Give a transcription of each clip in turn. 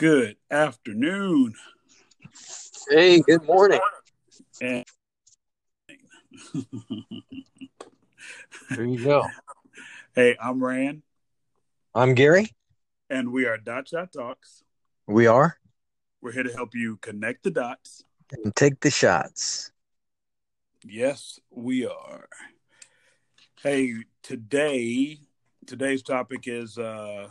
Good afternoon. Hey, good morning. And There you go. hey, I'm Rand, I'm Gary. and we are Dot Shot Talks. We are. We're here to help you connect the dots. And take the shots. Yes, we are. Hey, today today's topic is uh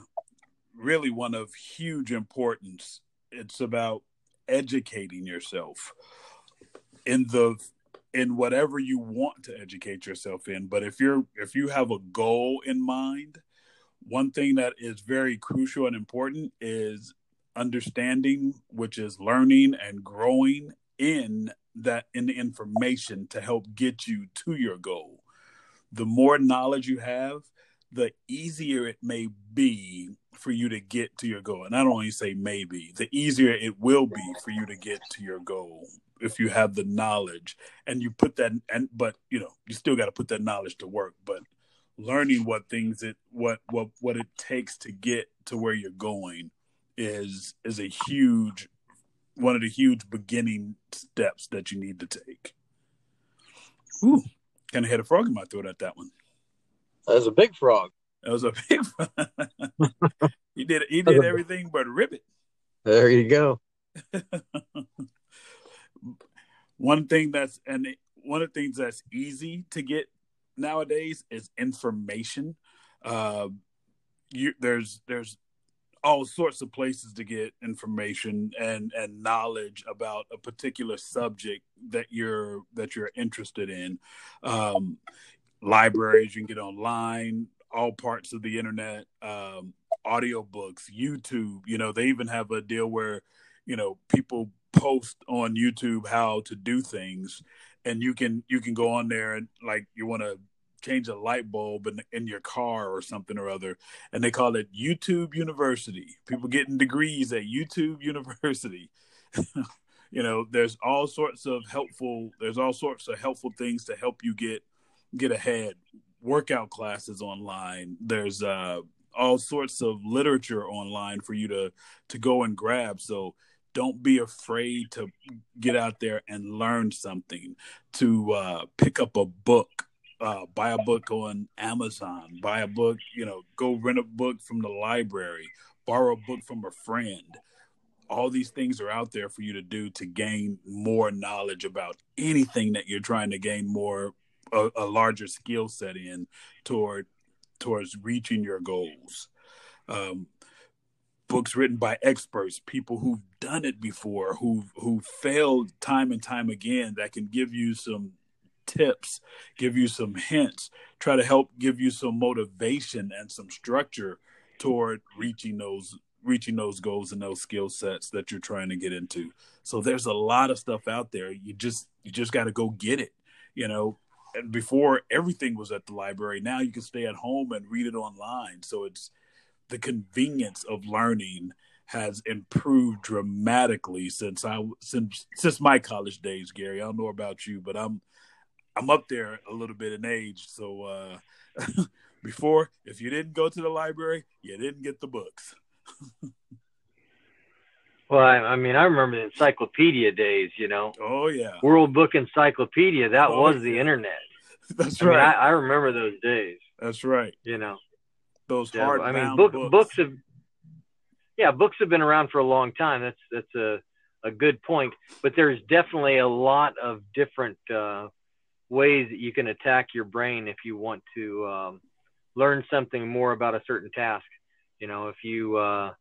really one of huge importance. It's about educating yourself in the in whatever you want to educate yourself in. But if you're if you have a goal in mind, one thing that is very crucial and important is understanding, which is learning and growing in that in the information to help get you to your goal. The more knowledge you have, the easier it may be for you to get to your goal. And I don't only say maybe, the easier it will be for you to get to your goal if you have the knowledge and you put that and but you know, you still got to put that knowledge to work, but learning what things it what what what it takes to get to where you're going is is a huge one of the huge beginning steps that you need to take. Ooh, kind of had a frog in my throat at that one. That was a big frog. That was a big. he did he did everything but rip it. There you go. one thing that's and one of the things that's easy to get nowadays is information. Uh, you, there's there's all sorts of places to get information and and knowledge about a particular subject that you're that you're interested in. Um, libraries you can get online, all parts of the internet, um, audiobooks, YouTube. You know, they even have a deal where you know people post on YouTube how to do things, and you can you can go on there and like you want to change a light bulb in, in your car or something or other. And they call it youtube university. People getting degrees at youtube university. You know there's all sorts of helpful there's all sorts of helpful things to help you get get ahead workout classes online. There's uh all sorts of literature online for you to to go and grab. So don't be afraid to get out there and learn something. To uh pick up a book uh, buy a book on Amazon, buy a book, you know, go rent a book from the library, borrow a book from a friend. All these things are out there for you to do to gain more knowledge about anything that you're trying to gain more a, a larger skill set in toward towards reaching your goals. Um, books written by experts, people who've done it before, who who failed time and time again, that can give you some tips, give you some hints, try to help give you some motivation and some structure toward reaching those reaching those goals and those skill sets that you're trying to get into. So there's a lot of stuff out there. You just you just got to go get it. You know, and before everything was at the library, now you can stay at home and read it online. So it's the convenience of learning has improved dramatically since I since since my college days, Gary. I don't know about you, but I'm I'm up there a little bit in age. So uh, before, if you didn't go to the library, you didn't get the books. Well, I, I mean, I remember the encyclopedia days. You know, Oh yeah, World Book Encyclopedia. That Oh, was the internet. that's I mean, I, right. I remember those days. that's right. You know, Those Yeah, hard. I mean, book, books. have, yeah, books have been around for a long time. That's that's a a good point. But there's definitely a lot of different uh, ways that you can attack your brain if you want to um, learn something more about a certain task. You know, if you uh,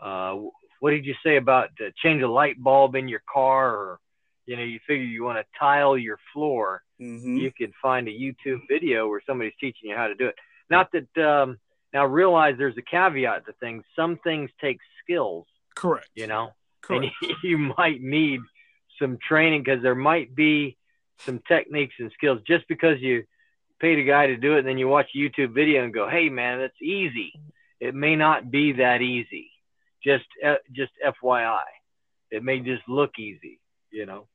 uh, what did you say about uh, change a light bulb in your car, or you know, you figure you want to tile your floor, hmm you can find a YouTube video where somebody's teaching you how to do it. Not that um, now realize there's a caveat to things. Some things take skills, Correct. you know, Correct. and you might need some training because there might be some techniques and skills. Just because you paid a guy to do it and then you watch a YouTube video and go, "Hey, man, that's easy," it may not be that easy. Just uh, just FYI, it may just look easy, you know.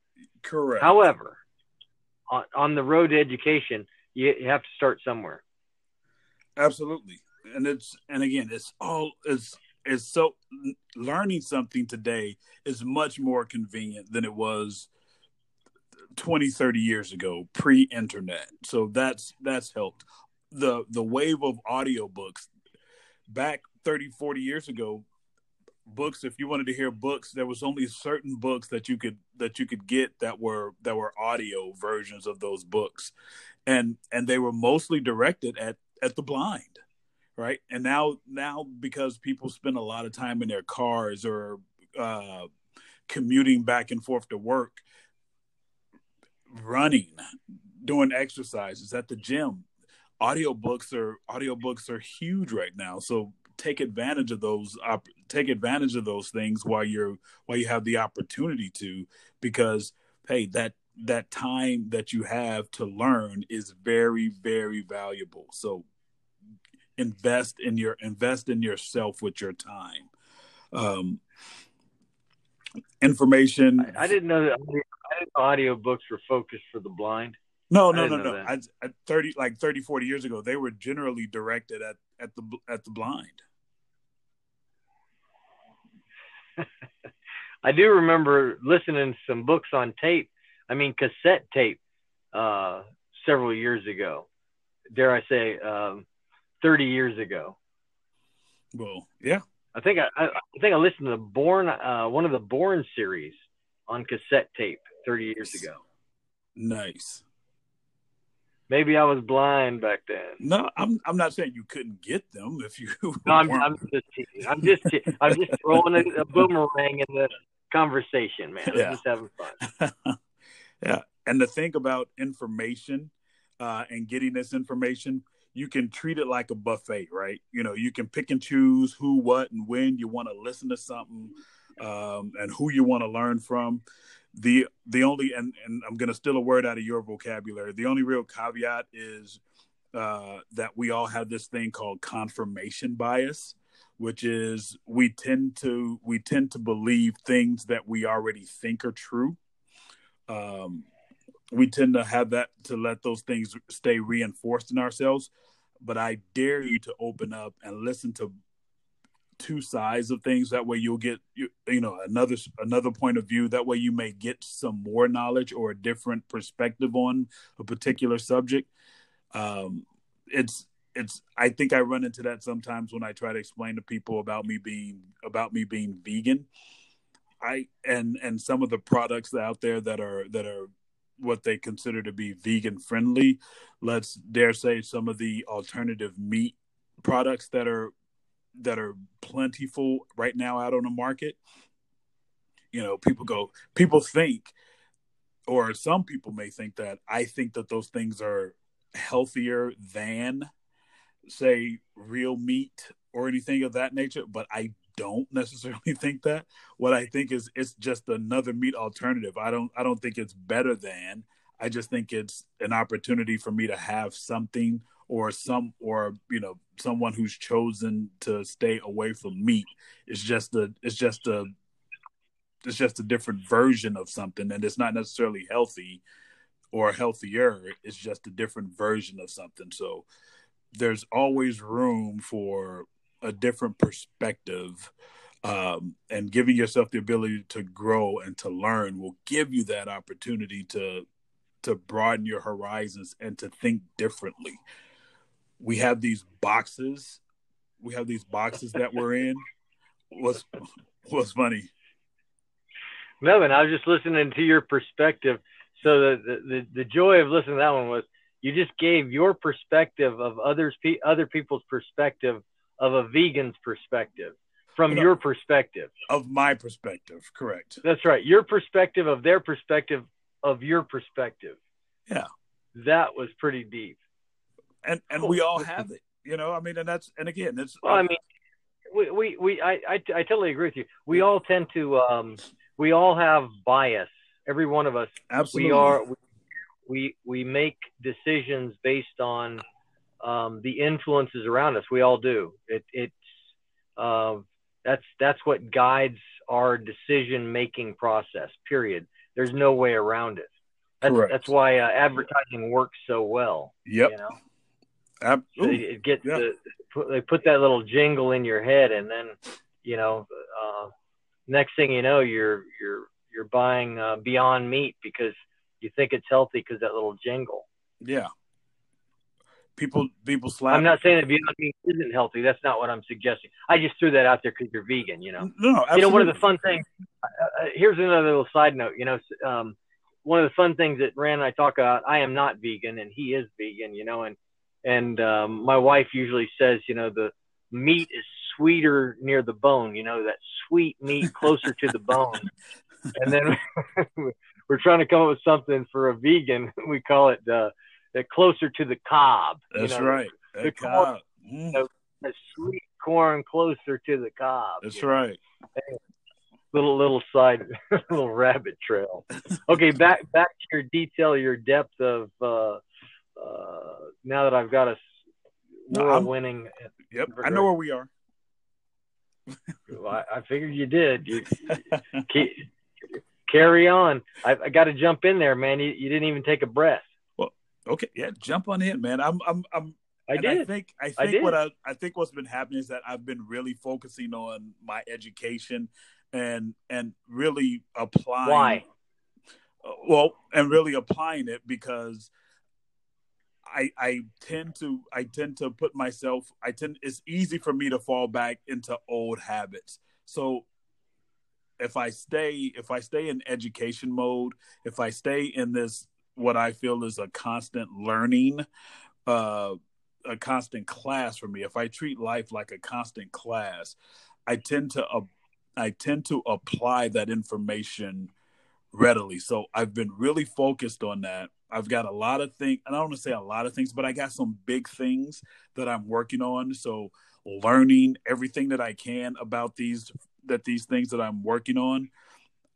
Correct. However, on, on the road to education, you, you have to start somewhere. Absolutely. And it's and again, it's all it's is so learning something today is much more convenient than it was 20 30 years ago pre-internet so that's that's helped the the wave of audiobooks back 30 40 years ago books if you wanted to hear books there was only certain books that you could that you could get that were that were audio versions of those books. And and they were mostly directed at at the blind right? And now now because people spend a lot of time in their cars or uh commuting back and forth to work running doing exercises at the gym audiobooks are audiobooks are huge right now. So take advantage of those op- take advantage of those things while you're while you have the opportunity to because hey that that time that you have to learn is very very valuable. So invest in your invest in yourself with your time. Um information. I, I didn't know that I didn't audiobooks were focused for the blind. no no no no. I, at 30 like 30 40 years ago they were generally directed at at the at the blind I do remember listening to some books on tape. I mean, cassette tape, uh, several years ago. Dare I say, um, thirty years ago. well yeah I think I, I, I think I listened to the Bourne, uh, one of the Bourne series on cassette tape thirty years ago. nice Maybe I was blind back then. No, I'm I'm not saying you couldn't get them if you. No, I'm. I'm just teasing. I'm just I'm just throwing a, a boomerang in the conversation, man. Yeah. I'm just having fun. yeah, and the thing about information uh, and getting this information, you can treat it like a buffet, right? You know, you can pick and choose who, what, and when you want to listen to something, um, and who you want to learn from. The the only and and I'm gonna steal a word out of your vocabulary. The only real caveat is uh, that we all have this thing called confirmation bias, which is we tend to we tend to believe things that we already think are true. Um, we tend to have that to let those things stay reinforced in ourselves. But I dare you to open up and listen to two sides of things. That way, you'll get you, you know another another point of view. That way, you may get some more knowledge or a different perspective on a particular subject. Um, it's it's I think I run into that sometimes when I try to explain to people about me being about me being vegan. I and and some of the products out there that are that are what they consider to be vegan friendly. Let's dare say some of the alternative meat products that are that are plentiful right now out on the market. You know, people go people think or some people may think that I think that those things are healthier than say real meat or anything of that nature, but I don't necessarily think that. What I think is it's just another meat alternative. I don't I don't think it's better than. I just think it's an opportunity for me to have something or some or you know someone who's chosen to stay away from meat. It's just a it's just a it's just a different version of something and it's not necessarily healthy or healthier. It's just a different version of something. So there's always room for a different perspective um, and giving yourself the ability to grow and to learn will give you that opportunity to to broaden your horizons and to think differently we have these boxes we have these boxes that we're in what's what's funny Melvin, I was just listening to your perspective. So the, the, the, joy of listening to that one was you just gave your perspective of others pe- other people's perspective of a vegan's perspective from your perspective. of my perspective correct That's right. Your perspective of their perspective of your perspective. Yeah. That was pretty deep. And and we all have it you know i mean and that's and again it's Well, I mean, we, we, we I, I, I totally agree with you. We all tend to, um, we all have bias. Every one of us absolutely we are we we make decisions based on um, the influences around us. We all do. It it's uh, that's that's what guides our decision making process. Period. There's no way around it. That's Correct. that's why uh, advertising works so well. yep You know, Ab- it gets yeah. the they put that little jingle in your head, and then you know, uh, next thing you know, you're you're you're buying uh, Beyond Meat because you think it's healthy because that little jingle. Yeah. People, people slap. I'm not saying that Beyond Meat isn't healthy. That's not what I'm suggesting. I just threw that out there because you're vegan. You know. No, absolutely. You know, one of the fun things. Uh, uh, here's another little side note. You know, um, one of the fun things that Rand and I talk about. I am not vegan, and he is vegan. You know, and and um, my wife usually says, you know, the meat is sweeter near the bone. You know, that sweet meat closer to the bone. And then we're trying to come up with something for a vegan. We call it uh, closer to the cob. you That's know, right. the corn- cob. Mm, know, The sweet corn closer to the cob. That's you right. little little side little rabbit trail. Okay, back back to your detail, your depth of uh, uh, now that I've got a No, I'm- world winning. Yep. I know where we are. I, I figured you did. You, keep, carry on. I, I got to jump in there, man. You, you didn't even take a breath. Well, okay. Yeah. Jump on in, man. I'm, I'm, I'm, I did. I think I I think what I, I think what's been happening is that I've been really focusing on my education and and really applying Why? uh, well and really applying it because I I tend to I tend to put myself I tend it's easy for me to fall back into old habits. So if I stay if I stay in education mode, if I stay in this what I feel is a constant learning uh a constant class for me. If I treat life like a constant class, I tend to uh, I tend to apply that information readily. So I've been really focused on that. I've got a lot of things, and I don't want to say a lot of things, but I got some big things that I'm working on. So learning everything that I can about these that these things that I'm working on,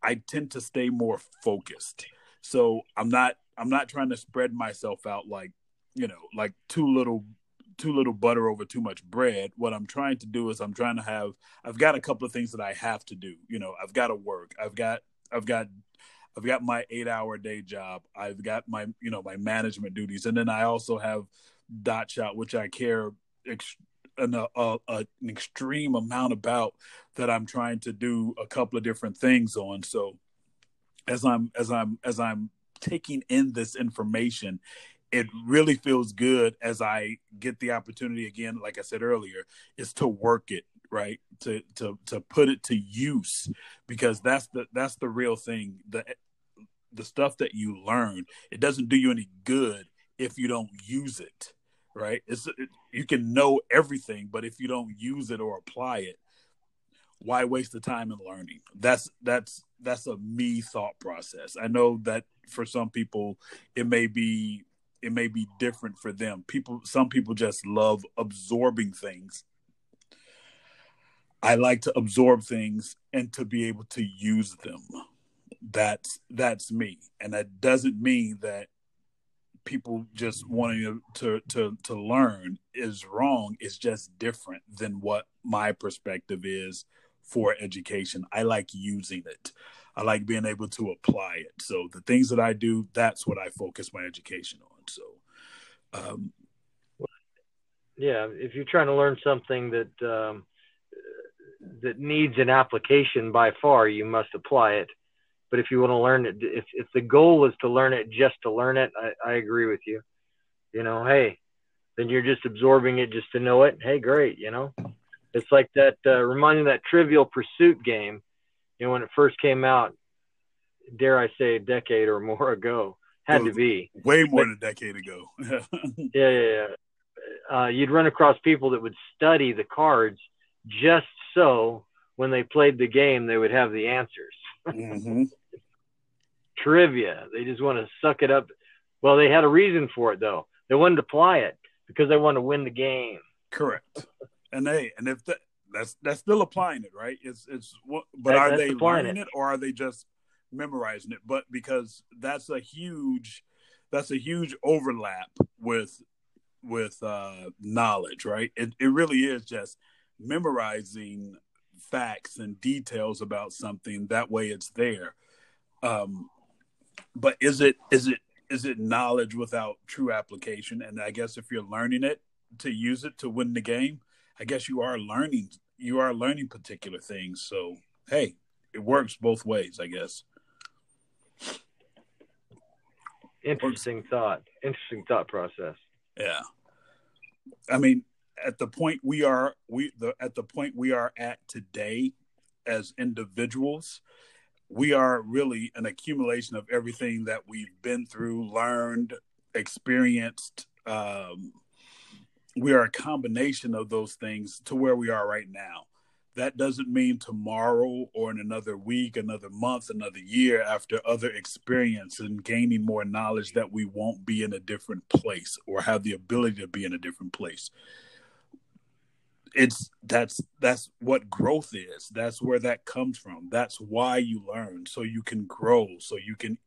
I tend to stay more focused. So I'm not I'm not trying to spread myself out like you know like too little too little butter over too much bread what i'm trying to do is i'm trying to have i've got a couple of things that i have to do you know i've got to work i've got i've got i've got my eight hour day job. I've got my you know my management duties. And then i also have dot shot which i care ex- an, a, a, an extreme amount about that i'm trying to do a couple of different things on. So as i'm as i'm as i'm taking in this information it really feels good as I get the opportunity again, like I said earlier, is to work it right to to to put it to use because that's the that's the real thing. The the stuff that you learn it doesn't do you any good if you don't use it right? It's it, you can know everything but if you don't use it or apply it why waste the time in learning? That's that's that's a me thought process. I know that for some people it may be it may be different for them. People some people just love absorbing things i like to absorb things and to be able to use them. That's that's me. And that doesn't mean that people just wanting to to to learn is wrong. It's just different than what my perspective is for education. I like using it. I like being able to apply it. So the things that i do that's what i focus my education on. So um Yeah, if you're trying to learn something that um, that needs an application by far, you must apply it. But if you want to learn it, if if the goal is to learn it just to learn it, I, I agree with you. You know, hey, then you're just absorbing it just to know it. Hey, great. You know, it's like that. Uh, reminding that Trivial Pursuit game. You know, when it first came out, dare I say, a decade or more ago, had to be. way more than a decade ago Yeah, yeah, yeah. Uh, you'd run across people that would study the cards just so when they played the game, they would have the answers. hmm Trivia. They just want to suck it up. Well, they had a reason for it though. They wanted to apply it because they want to win the game. correct and they and if that that's that's still applying it right it's it's what but That- are they learning it. or are they just memorizing it but because that's a huge that's a huge overlap with with uh knowledge right it, it really is just memorizing facts and details about something that way it's there um but is it is it is it knowledge without true application and i guess if you're learning it to use it to win the game i guess you are learning you are learning particular things. So hey, it works both ways, I guess. Interesting thought. Interesting thought process. Yeah. I mean, at the point we are we the at the point we are at today as individuals, we are really an accumulation of everything that we've been through, learned, experienced. Um, we are a combination of those things to where we are right now that doesn't mean tomorrow or in another week, another month, another year after other experience and gaining more knowledge that we won't be in a different place or have the ability to be in a different place. It's that's that's what growth is. That's where that comes from. That's why you learn so you can grow, so you can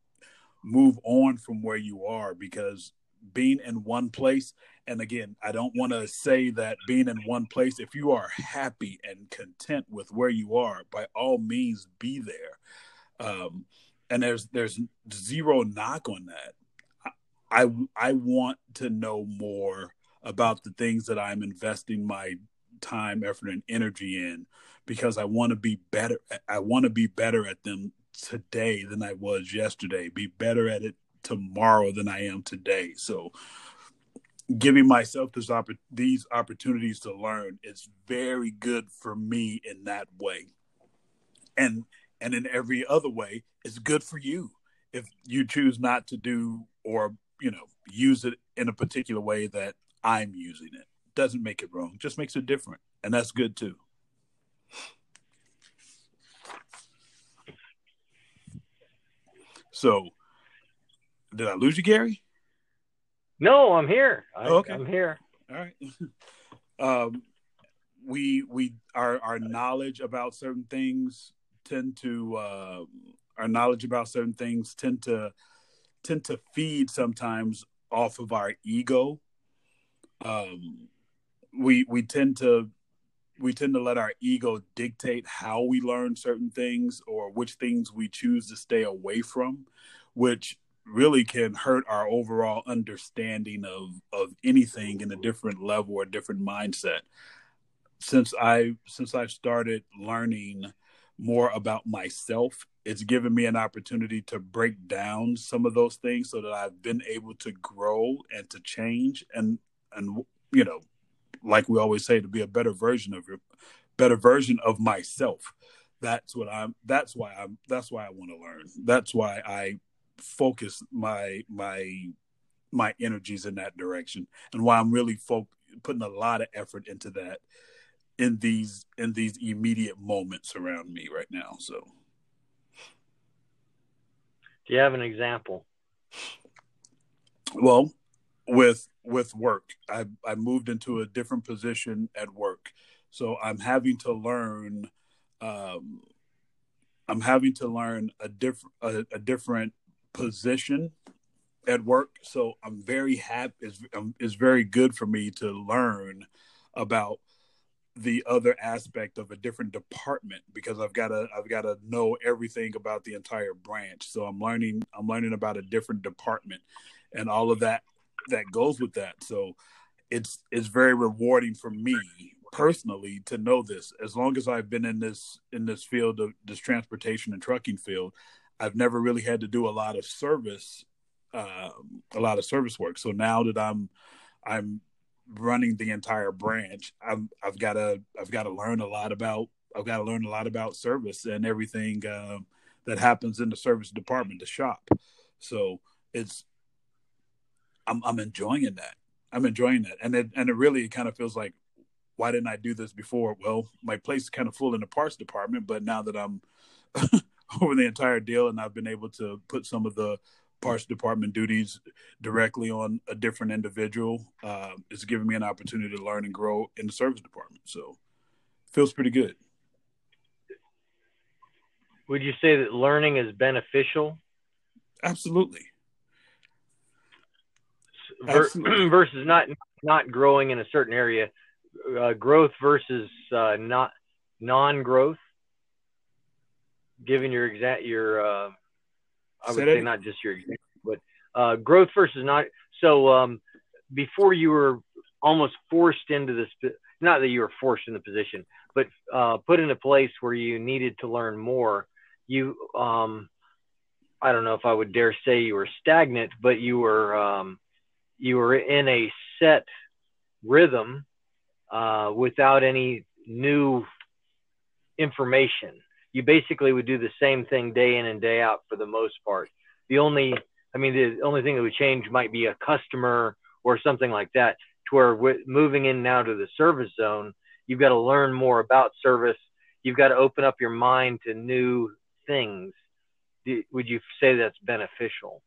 move on from where you are because being in one place and again i don't want to say that being in one place if you are happy and content with where you are by all means be there um, and there's there's zero knock on that i i want to know more about the things that i'm investing my time effort and energy in because i want to be better i want to be better at them today than i was yesterday be better at it tomorrow than I am today. So giving myself this these opportunities to learn is very good for me in that way. And and in every other way, it's good for you if you choose not to do or, you know, use it in a particular way that I'm using it. Doesn't make it wrong, just makes it different. And that's good too. So did I lose you, Gary? No, I'm here. I, okay, I'm here. All right. um, we we our our knowledge about certain things tend to uh, our knowledge about certain things tend to tend to feed sometimes off of our ego. Um, we we tend to we tend to let our ego dictate how we learn certain things or which things we choose to stay away from, which really can hurt our overall understanding of of anything in a different level or different mindset. Since i since i started learning more about myself it's given me an opportunity to break down some of those things so that i've been able to grow and to change and and you know like we always say to be a better version of your better version of myself. That's what i'm that's why i'm that's why i want to learn. That's why i focus my my my energies in that direction and why i'm really fo- putting a lot of effort into that in these in these immediate moments around me right now so. Do you have an example? Well with with work i i moved into a different position at work so i'm having to learn um i'm having to learn a different a, a different position at work. So I'm very happy. It's, um, it's very good for me to learn about the other aspect of a different department because I've got to I've got to know everything about the entire branch. So I'm learning I'm learning about a different department and all of that that goes with that. So it's it's very rewarding for me personally to know this. As long as I've been in this in this field of this transportation and trucking field, I've never really had to do a lot of service, uh, a lot of service work. So now that I'm, I'm running the entire branch, I'm, I've got to, I've got to learn a lot about, I've got to learn a lot about service and everything uh, that happens in the service department, the shop. So it's, I'm, I'm enjoying that. I'm enjoying that, and it, and it really kind of feels like, why didn't I do this before? Well, my place is kind of full in the parts department, but now that I'm over the entire deal, and I've been able to put some of the parts department duties directly on a different individual. Uh, it's given me an opportunity to learn and grow in the service department. So feels pretty good. Would you say that learning is beneficial? Absolutely. Absolutely. versus not not growing in a certain area, uh, growth versus uh, not non-growth Given your exact your uh, I would say not just your example, but uh, growth versus not. So um, before you were almost forced into this not that you were forced in the position, but uh, put in a place where you needed to learn more. You, um, I don't know if I would dare say you were stagnant, but you were um, you were in a set rhythm uh, without any new information. You basically would do the same thing day in and day out for the most part. The only, I mean, the only thing that would change might be a customer or something like that. To where moving in now to the service zone, you've got to learn more about service. You've got to open up your mind to new things. Would you say that's beneficial?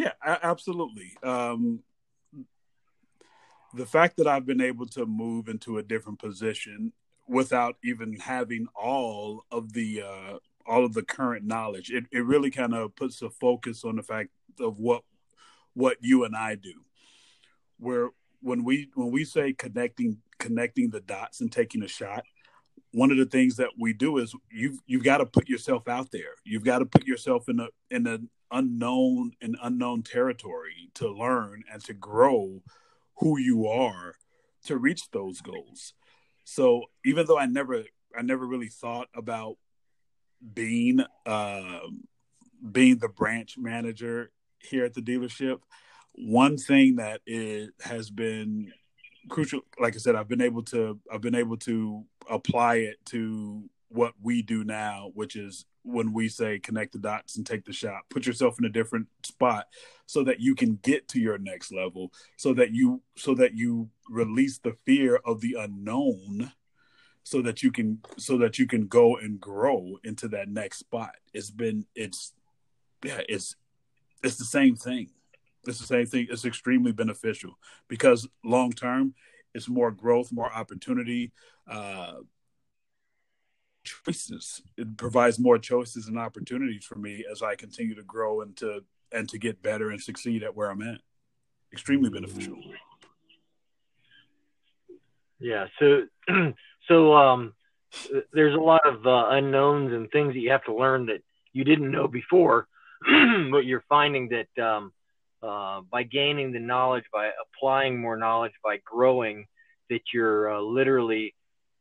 Yeah, absolutely. Um, the fact that I've been able to move into a different position without even having all of the uh, all of the current knowledge, it, it really kind of puts a focus on the fact of what what you and I do. Where when we when we say connecting connecting the dots and taking a shot, one of the things that we do is you've you've got to put yourself out there. You've got to put yourself in a in an unknown and unknown territory to learn and to grow who you are to reach those goals. So even though I never I never really thought about being uh, being the branch manager here at the dealership, one thing that it has been crucial like i said i've been able to i've been able to apply it to what we do now which is when we say connect the dots and take the shot put yourself in a different spot so that you can get to your next level so that you so that you release the fear of the unknown so that you can so that you can go and grow into that next spot. It's been it's yeah it's it's the same thing. It's the same thing. It's extremely beneficial because long term it's more growth more opportunity uh choices. It provides more choices and opportunities for me as I continue to grow and to and to get better and succeed at where I'm at. Extremely beneficial. Yeah. So so um there's a lot of uh, unknowns and things that you have to learn that you didn't know before, but you're finding that um, uh, by gaining the knowledge, by applying more knowledge, by growing, that you're uh, literally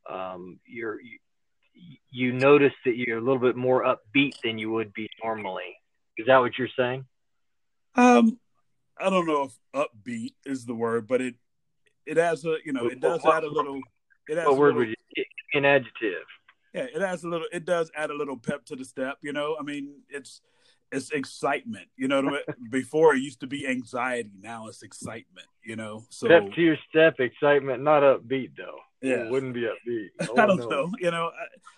um, you're you notice that you're a little bit more upbeat than you would be normally. Is that what you're saying? Um, I don't know if upbeat is the word, but it it has a you know it does add a little. It adds what word little, would you? An adjective. Yeah, it adds a little. It does add a little pep to the step. You know, I mean, it's it's excitement. You know, before it used to be anxiety. Now it's excitement. You know, so pep to your step, excitement, not upbeat though. Yeah, it wouldn't be upbeat. Oh, I don't no. know. You know,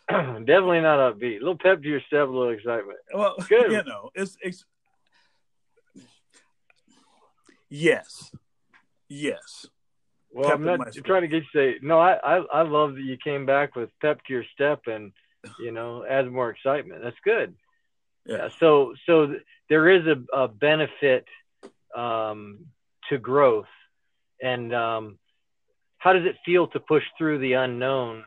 I, definitely not upbeat. A little pep to your step, a little excitement. Well, good. You know, it's it's yes, yes. Well, I'm not trying to get you to say no. I, I I love that you came back with pep to your step and you know adds more excitement. That's good. Yeah. so so there is a, a benefit um, to growth, and um, how does it feel to push through the unknown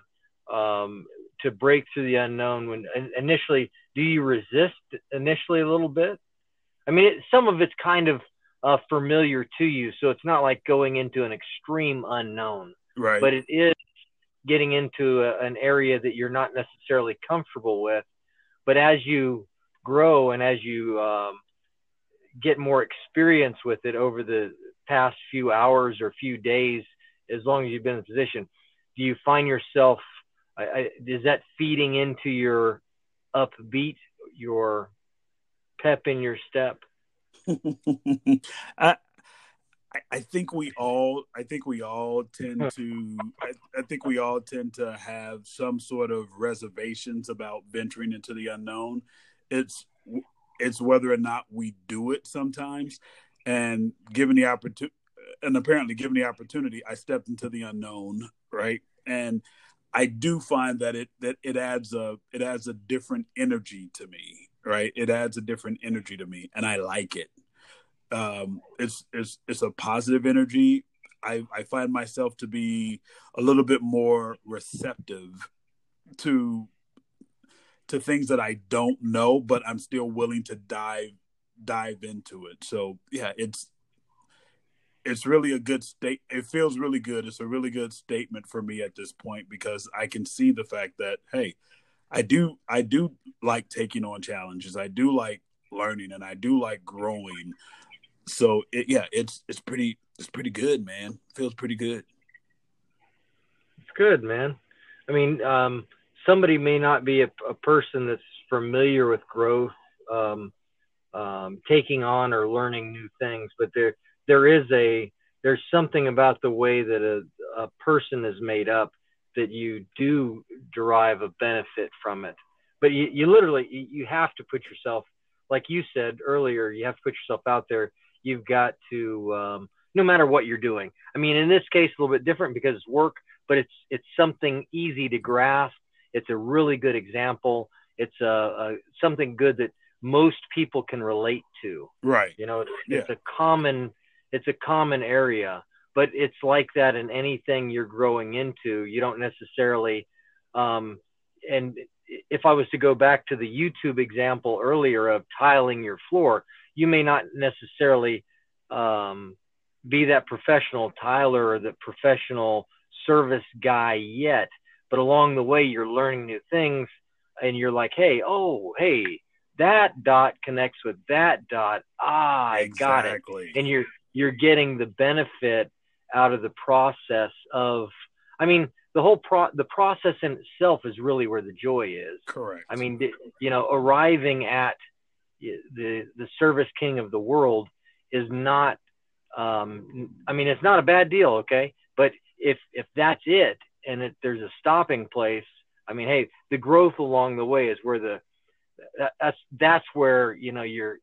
um, to break through the unknown when initially do you resist initially a little bit? I mean it, some of it's kind of uh, familiar to you so it's not like going into an extreme unknown. Right. But it is getting into a, an area that you're not necessarily comfortable with. But as you grow and as you um, get more experience with it over the past few hours or few days as long as you've been in the position, do you find yourself? I, I, is that feeding into your upbeat, your pep in your step? I, I think we all I think we all tend to I, I, think we all tend to have some sort of reservations about venturing into the unknown. It's it's whether or not we do it sometimes and given the opportunity and apparently given the opportunity, I stepped into the unknown, right? And I do find that it that it adds a it adds a different energy to me, right? It adds a different energy to me, and I like it. Um, it's it's it's a positive energy. I I find myself to be a little bit more receptive to to things that I don't know, but I'm still willing to dive dive into it. So yeah, it's it's really a good state. It feels really good. It's a really good statement for me at this point because I can see the fact that hey, I do I do like taking on challenges. I do like learning, and I do like growing. So it, yeah, it's it's pretty it's pretty good, man. Feels pretty good. It's good, man. I mean, um, somebody may not be a, a person that's familiar with growth, um, um, taking on or learning new things, but there there is a there's something about the way that a, a person is made up that you do derive a benefit from it. But you, you literally you have to put yourself, like you said earlier, you have to put yourself out there. You've got to, um, no matter what you're doing. I mean, in this case, a little bit different because it's work, but it's it's something easy to grasp. It's a really good example. It's a, a something good that most people can relate to. Right. You know, it's, yeah. it's a common it's a common area, but it's like that in anything you're growing into. You don't necessarily, um, and if I was to go back to the YouTube example earlier of tiling your floor, you may not necessarily um, be that professional tiler or the professional service guy yet, but along the way you're learning new things and you're like, hey, oh, hey, that dot connects with that dot. Ah, I exactly. got it. And you're you're getting the benefit out of the process of i mean the whole pro the process in itself is really where the joy is correct i mean you know arriving at the the service king of the world is not um i mean it's not a bad deal okay but if if that's it and it, there's a stopping place i mean hey the growth along the way is where the that's that's where you know you're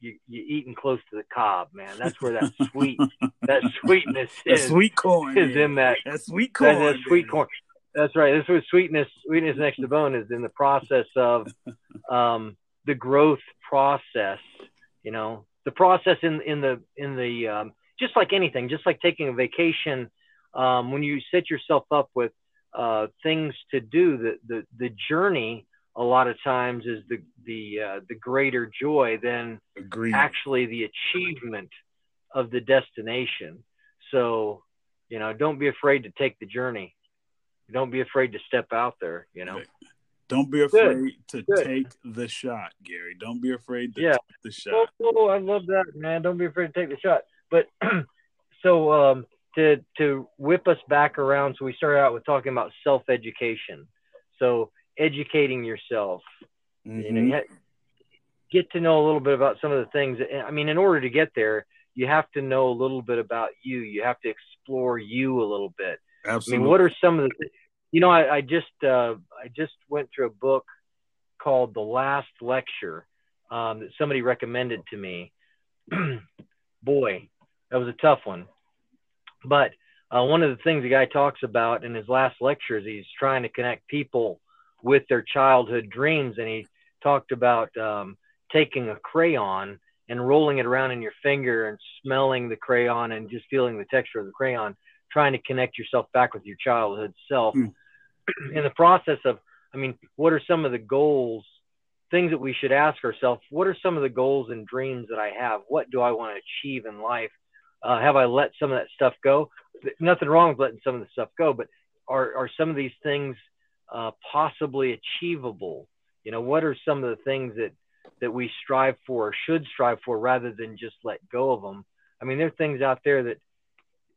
you you eating close to the cob, man. That's where that sweet that sweetness is. sweet corn is in that. That sweet corn. That, that sweet corn. That's right. This was sweetness. Sweetness next to bone is in the process of um, the growth process. You know, the process in in the in the um, just like anything, just like taking a vacation. Um, when you set yourself up with uh, things to do, the the the journey a lot of times is the the uh, the greater joy than Agreed. actually the achievement of the destination. So, you know, don't be afraid to take the journey. Don't be afraid to step out there. You know. Don't be afraid Good. to Good. take the shot, Gary. Don't be afraid to yeah. take the shot. Oh, oh, I love that, man. Don't be afraid to take the shot. But so um, to to whip us back around, so we started out with talking about self education. So educating yourself. Mm-hmm. You know, mm-hmm. you get to know a little bit about some of the things. I mean, in order to get there, you have to know a little bit about you. You have to explore you a little bit. Absolutely. I mean, what are some of the? You know, I, I just uh, I just went through a book called The Last Lecture um, that somebody recommended to me. Boy, that was a tough one. But uh, one of the things the guy talks about in his last lectures, he's trying to connect people with their childhood dreams. And he talked about um, taking a crayon and rolling it around in your finger and smelling the crayon and just feeling the texture of the crayon, trying to connect yourself back with your childhood self. Mm. In the process of, I mean, what are some of the goals, things that we should ask ourselves? What are some of the goals and dreams that I have? What do I want to achieve in life? Uh, have I let some of that stuff go? Nothing wrong with letting some of the stuff go, but are, are some of these things uh, possibly achievable? You know, what are some of the things that that we strive for, or should strive for, rather than just let go of them? I mean, there are things out there that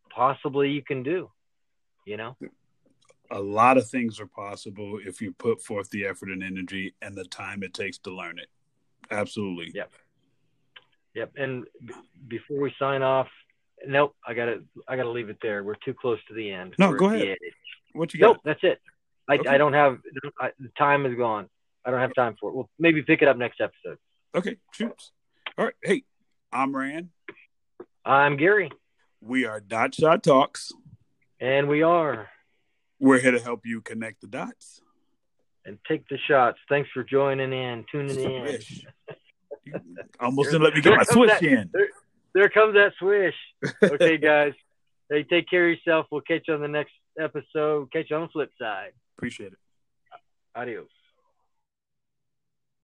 possibly you can do. You know, a lot of things are possible if you put forth the effort and energy and the time it takes to learn it. Absolutely. Yep. Yep. And b- before we sign off, nope, I gotta, I gotta leave it there. We're too close to the end. No, We're go ahead. What you got? Nope, that's it. I, okay. I don't have I, the time is gone. I don't have time for it. We'll maybe pick it up next episode. Okay, shoots. All right. Hey, I'm Rand. I'm Gary. We are Dot Shot Talks. And we are. We're here to help you connect the dots. And take the shots. Thanks for joining in, tuning in. almost didn't let me get my switch that, in. There, there comes that swish. Okay, guys. hey, take care of yourself. We'll catch you on the next episode. Catch you on the flip side. Appreciate it. Adios.